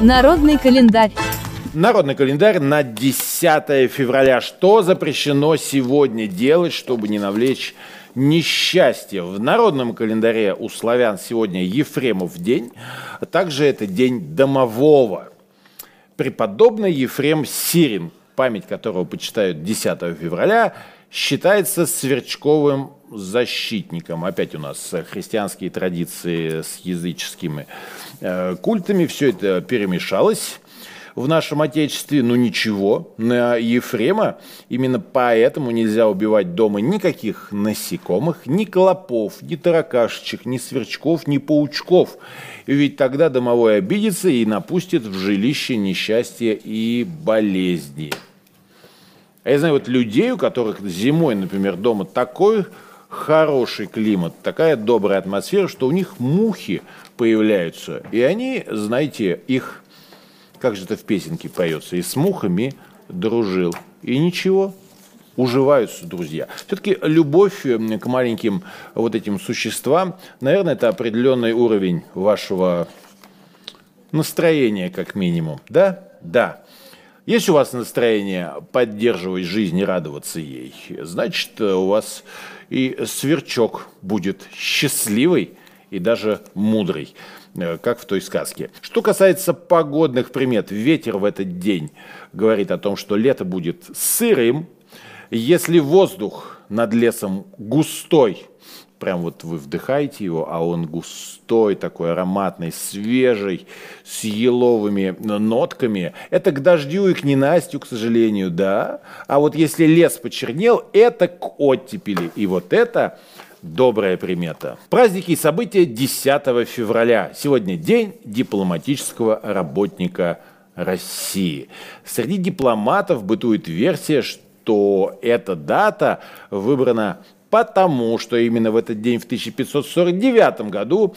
Народный календарь. Народный календарь на 10 февраля. Что запрещено сегодня делать, чтобы не навлечь несчастье? В народном календаре у славян сегодня Ефремов день, а также это день домового. Преподобный Ефрем Сирин, память которого почитают 10 февраля, считается сверчковым защитником. Опять у нас христианские традиции с языческими э, культами. Все это перемешалось в нашем Отечестве, ну ничего, на Ефрема именно поэтому нельзя убивать дома никаких насекомых, ни клопов, ни таракашечек, ни сверчков, ни паучков. Ведь тогда домовой обидится и напустит в жилище несчастье и болезни. А я знаю вот людей, у которых зимой, например, дома такой хороший климат, такая добрая атмосфера, что у них мухи появляются. И они, знаете, их, как же это в песенке поется, и с мухами дружил. И ничего, уживаются друзья. Все-таки любовь к маленьким вот этим существам, наверное, это определенный уровень вашего настроения, как минимум. Да? Да. Есть у вас настроение поддерживать жизнь и радоваться ей, значит, у вас и сверчок будет счастливый и даже мудрый, э, как в той сказке. Что касается погодных примет, ветер в этот день говорит о том, что лето будет сырым, если воздух над лесом густой – прям вот вы вдыхаете его, а он густой, такой ароматный, свежий, с еловыми нотками. Это к дождю и к ненастью, к сожалению, да. А вот если лес почернел, это к оттепели. И вот это добрая примета. Праздники и события 10 февраля. Сегодня день дипломатического работника России. Среди дипломатов бытует версия, что эта дата выбрана потому что именно в этот день в 1549 году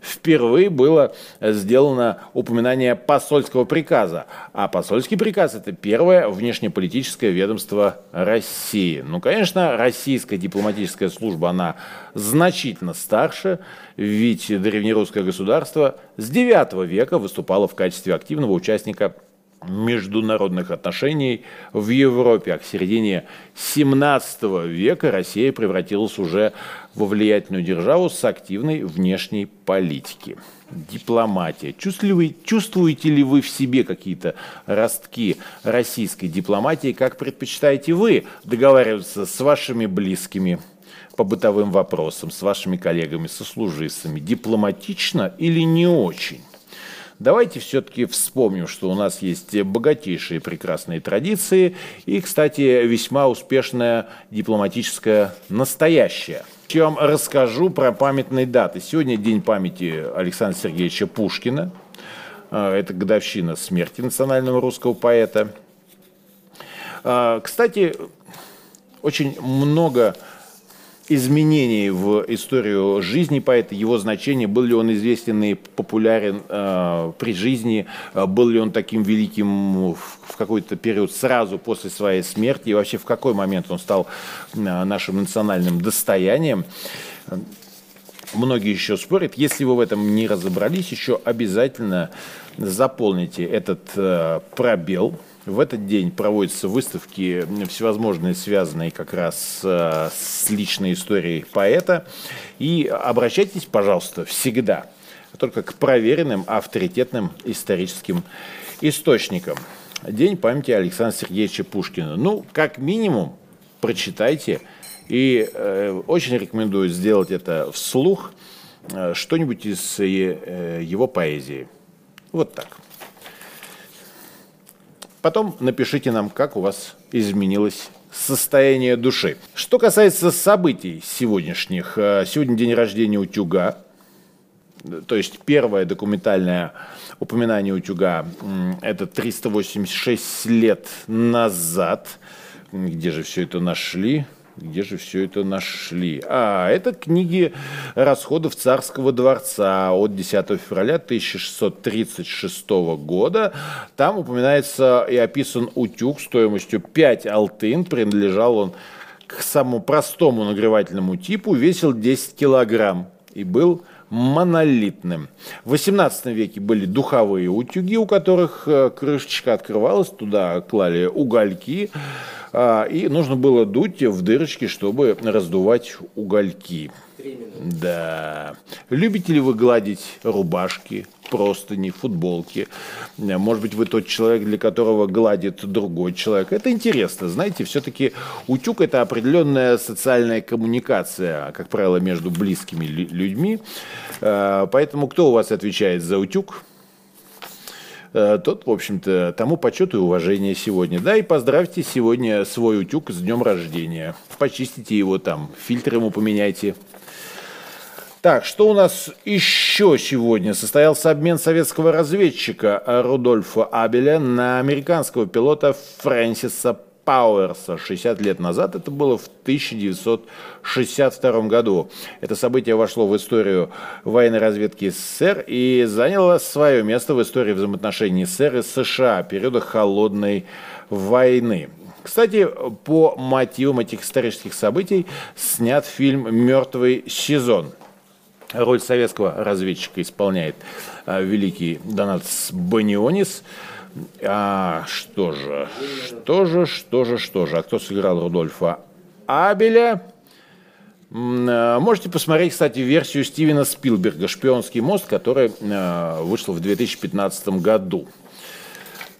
впервые было сделано упоминание посольского приказа. А посольский приказ – это первое внешнеполитическое ведомство России. Ну, конечно, российская дипломатическая служба, она значительно старше, ведь древнерусское государство с IX века выступало в качестве активного участника международных отношений в Европе. А к середине 17 века Россия превратилась уже во влиятельную державу с активной внешней политики. Дипломатия. Чувствуете, чувствуете ли вы в себе какие-то ростки российской дипломатии? Как предпочитаете вы договариваться с вашими близкими по бытовым вопросам, с вашими коллегами, со служивцами? Дипломатично или не очень? Давайте все-таки вспомним, что у нас есть богатейшие прекрасные традиции и, кстати, весьма успешная дипломатическая настоящая. Вам расскажу про памятные даты. Сегодня день памяти Александра Сергеевича Пушкина. А, это годовщина смерти национального русского поэта. А, кстати, очень много изменений в историю жизни поэта, его значение, был ли он известен и популярен э, при жизни, э, был ли он таким великим в какой-то период сразу после своей смерти, и вообще в какой момент он стал э, нашим национальным достоянием. Многие еще спорят. Если вы в этом не разобрались, еще обязательно заполните этот э, пробел – в этот день проводятся выставки всевозможные, связанные как раз э, с личной историей поэта. И обращайтесь, пожалуйста, всегда только к проверенным авторитетным историческим источникам. День памяти Александра Сергеевича Пушкина. Ну, как минимум, прочитайте. И э, очень рекомендую сделать это вслух, э, что-нибудь из э, его поэзии. Вот так. Потом напишите нам, как у вас изменилось состояние души. Что касается событий сегодняшних, э, сегодня день рождения утюга, то есть первое документальное упоминание утюга, это 386 лет назад. Где же все это нашли? Где же все это нашли? А, это книги расходов царского дворца от 10 февраля 1636 года. Там упоминается и описан утюг стоимостью 5 алтын. Принадлежал он к самому простому нагревательному типу, весил 10 килограмм. и был монолитным. В XVIII веке были духовые утюги, у которых э, крышечка открывалась, туда клали угольки, и нужно было дуть в дырочки, чтобы раздувать угольки. Да. Любите ли вы гладить рубашки, простыни, футболки? Может быть, вы тот человек, для которого гладит другой человек. Это интересно. Знаете, все-таки утюг – это определенная социальная коммуникация, как правило, между близкими людьми. А, поэтому кто у вас отвечает за утюг? Э, тот, в общем-то, тому почет и уважение сегодня. Да, и поздравьте сегодня свой утюг с днем рождения. Почистите его там, фильтр ему поменяйте. Так, что у нас еще сегодня? Состоялся обмен советского разведчика Рудольфа Абеля на американского пилота Фрэнсиса Пауэрса 60 лет назад. Это было в 1962 году. Это событие вошло в историю военной разведки СССР и заняло свое место в истории взаимоотношений СССР и США периода Холодной войны. Кстати, по мотивам этих исторических событий снят фильм «Мертвый сезон». Роль советского разведчика исполняет а, великий Донатс Банионис. А что же, что же, что же, что же? А кто сыграл Рудольфа Абеля? А, можете посмотреть, кстати, версию Стивена Спилберга «Шпионский мост», которая а, вышла в 2015 году.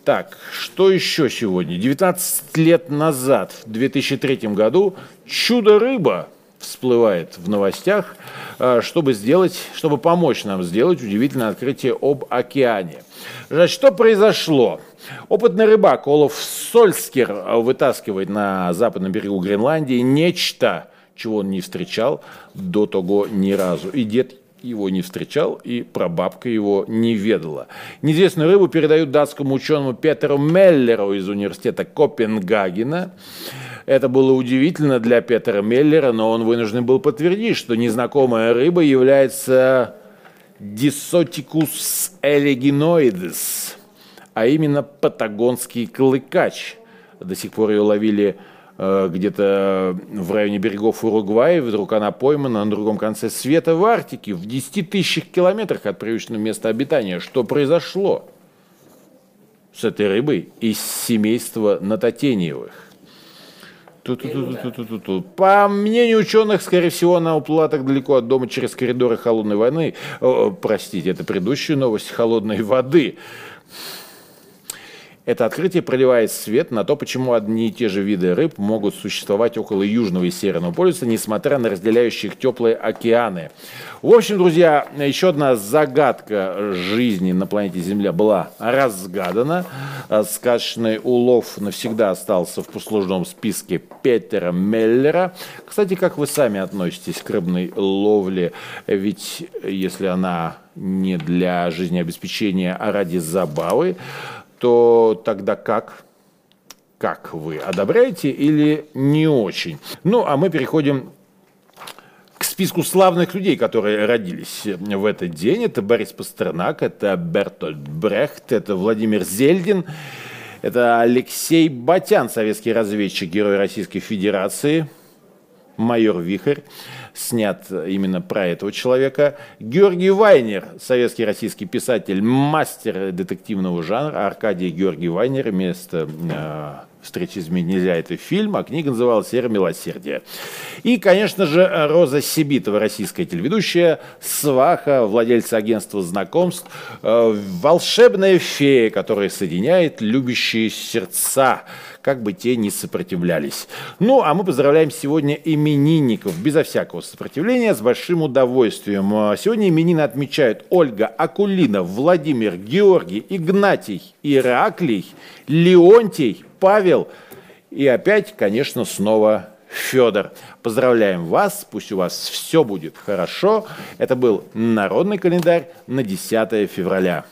Так, что еще сегодня? 19 лет назад, в 2003 году, «Чудо-рыба» всплывает в новостях, а, чтобы сделать, чтобы помочь нам сделать удивительное открытие об океане. Значит, что произошло? Опытный рыбак Олаф Сольскер вытаскивает на западном берегу Гренландии нечто, чего он не встречал до того ни разу. И дед его не встречал, и прабабка его не ведала. Неизвестную рыбу передают датскому ученому Петеру Меллеру из университета Копенгагена. Это было удивительно для Петера Меллера, но он вынужден был подтвердить, что незнакомая рыба является Дисотикус элегиноидес, а именно патагонский клыкач. До сих пор ее ловили где-то в районе берегов Уругвая, вдруг она поймана на другом конце света в Арктике, в 10 тысячах километрах от привычного места обитания. Что произошло с этой рыбой из семейства Нататениевых? Ту-ту-ту-ту-ту-ту. По мнению ученых, скорее всего, она уплыла так далеко от дома через коридоры холодной войны. О, простите, это предыдущая новость холодной воды. Это открытие проливает свет на то, почему одни и те же виды рыб могут существовать около Южного и Северного полюса, несмотря на разделяющие их теплые океаны. В общем, друзья, еще одна загадка жизни на планете Земля была разгадана. Сказочный улов навсегда остался в послужном списке Петера Меллера. Кстати, как вы сами относитесь к рыбной ловле? Ведь если она не для жизнеобеспечения, а ради забавы, то тогда как? Как вы одобряете или не очень? Ну, а мы переходим к списку славных людей, которые родились в этот день. Это Борис Пастернак, это Бертольд Брехт, это Владимир Зельдин, это Алексей Батян, советский разведчик, герой Российской Федерации, майор Вихрь снят именно про этого человека. Георгий Вайнер, советский российский писатель, мастер детективного жанра. Аркадий Георгий Вайнер, место э, встречи изменить нельзя, это фильм, а книга называлась «Сера милосердия». И, конечно же, Роза Сибитова, российская телеведущая, сваха, владельца агентства знакомств, э, волшебная фея, которая соединяет любящие сердца, как бы те не сопротивлялись. Ну, а мы поздравляем сегодня именинников, безо всякого сопротивления, с большим удовольствием. А сегодня именины отмечают Ольга Акулина, Владимир, Георгий, Игнатий, Ираклий, Леонтий, Павел и опять, конечно, снова Федор. Поздравляем вас, пусть у вас все будет хорошо. Это был народный календарь на 10 февраля.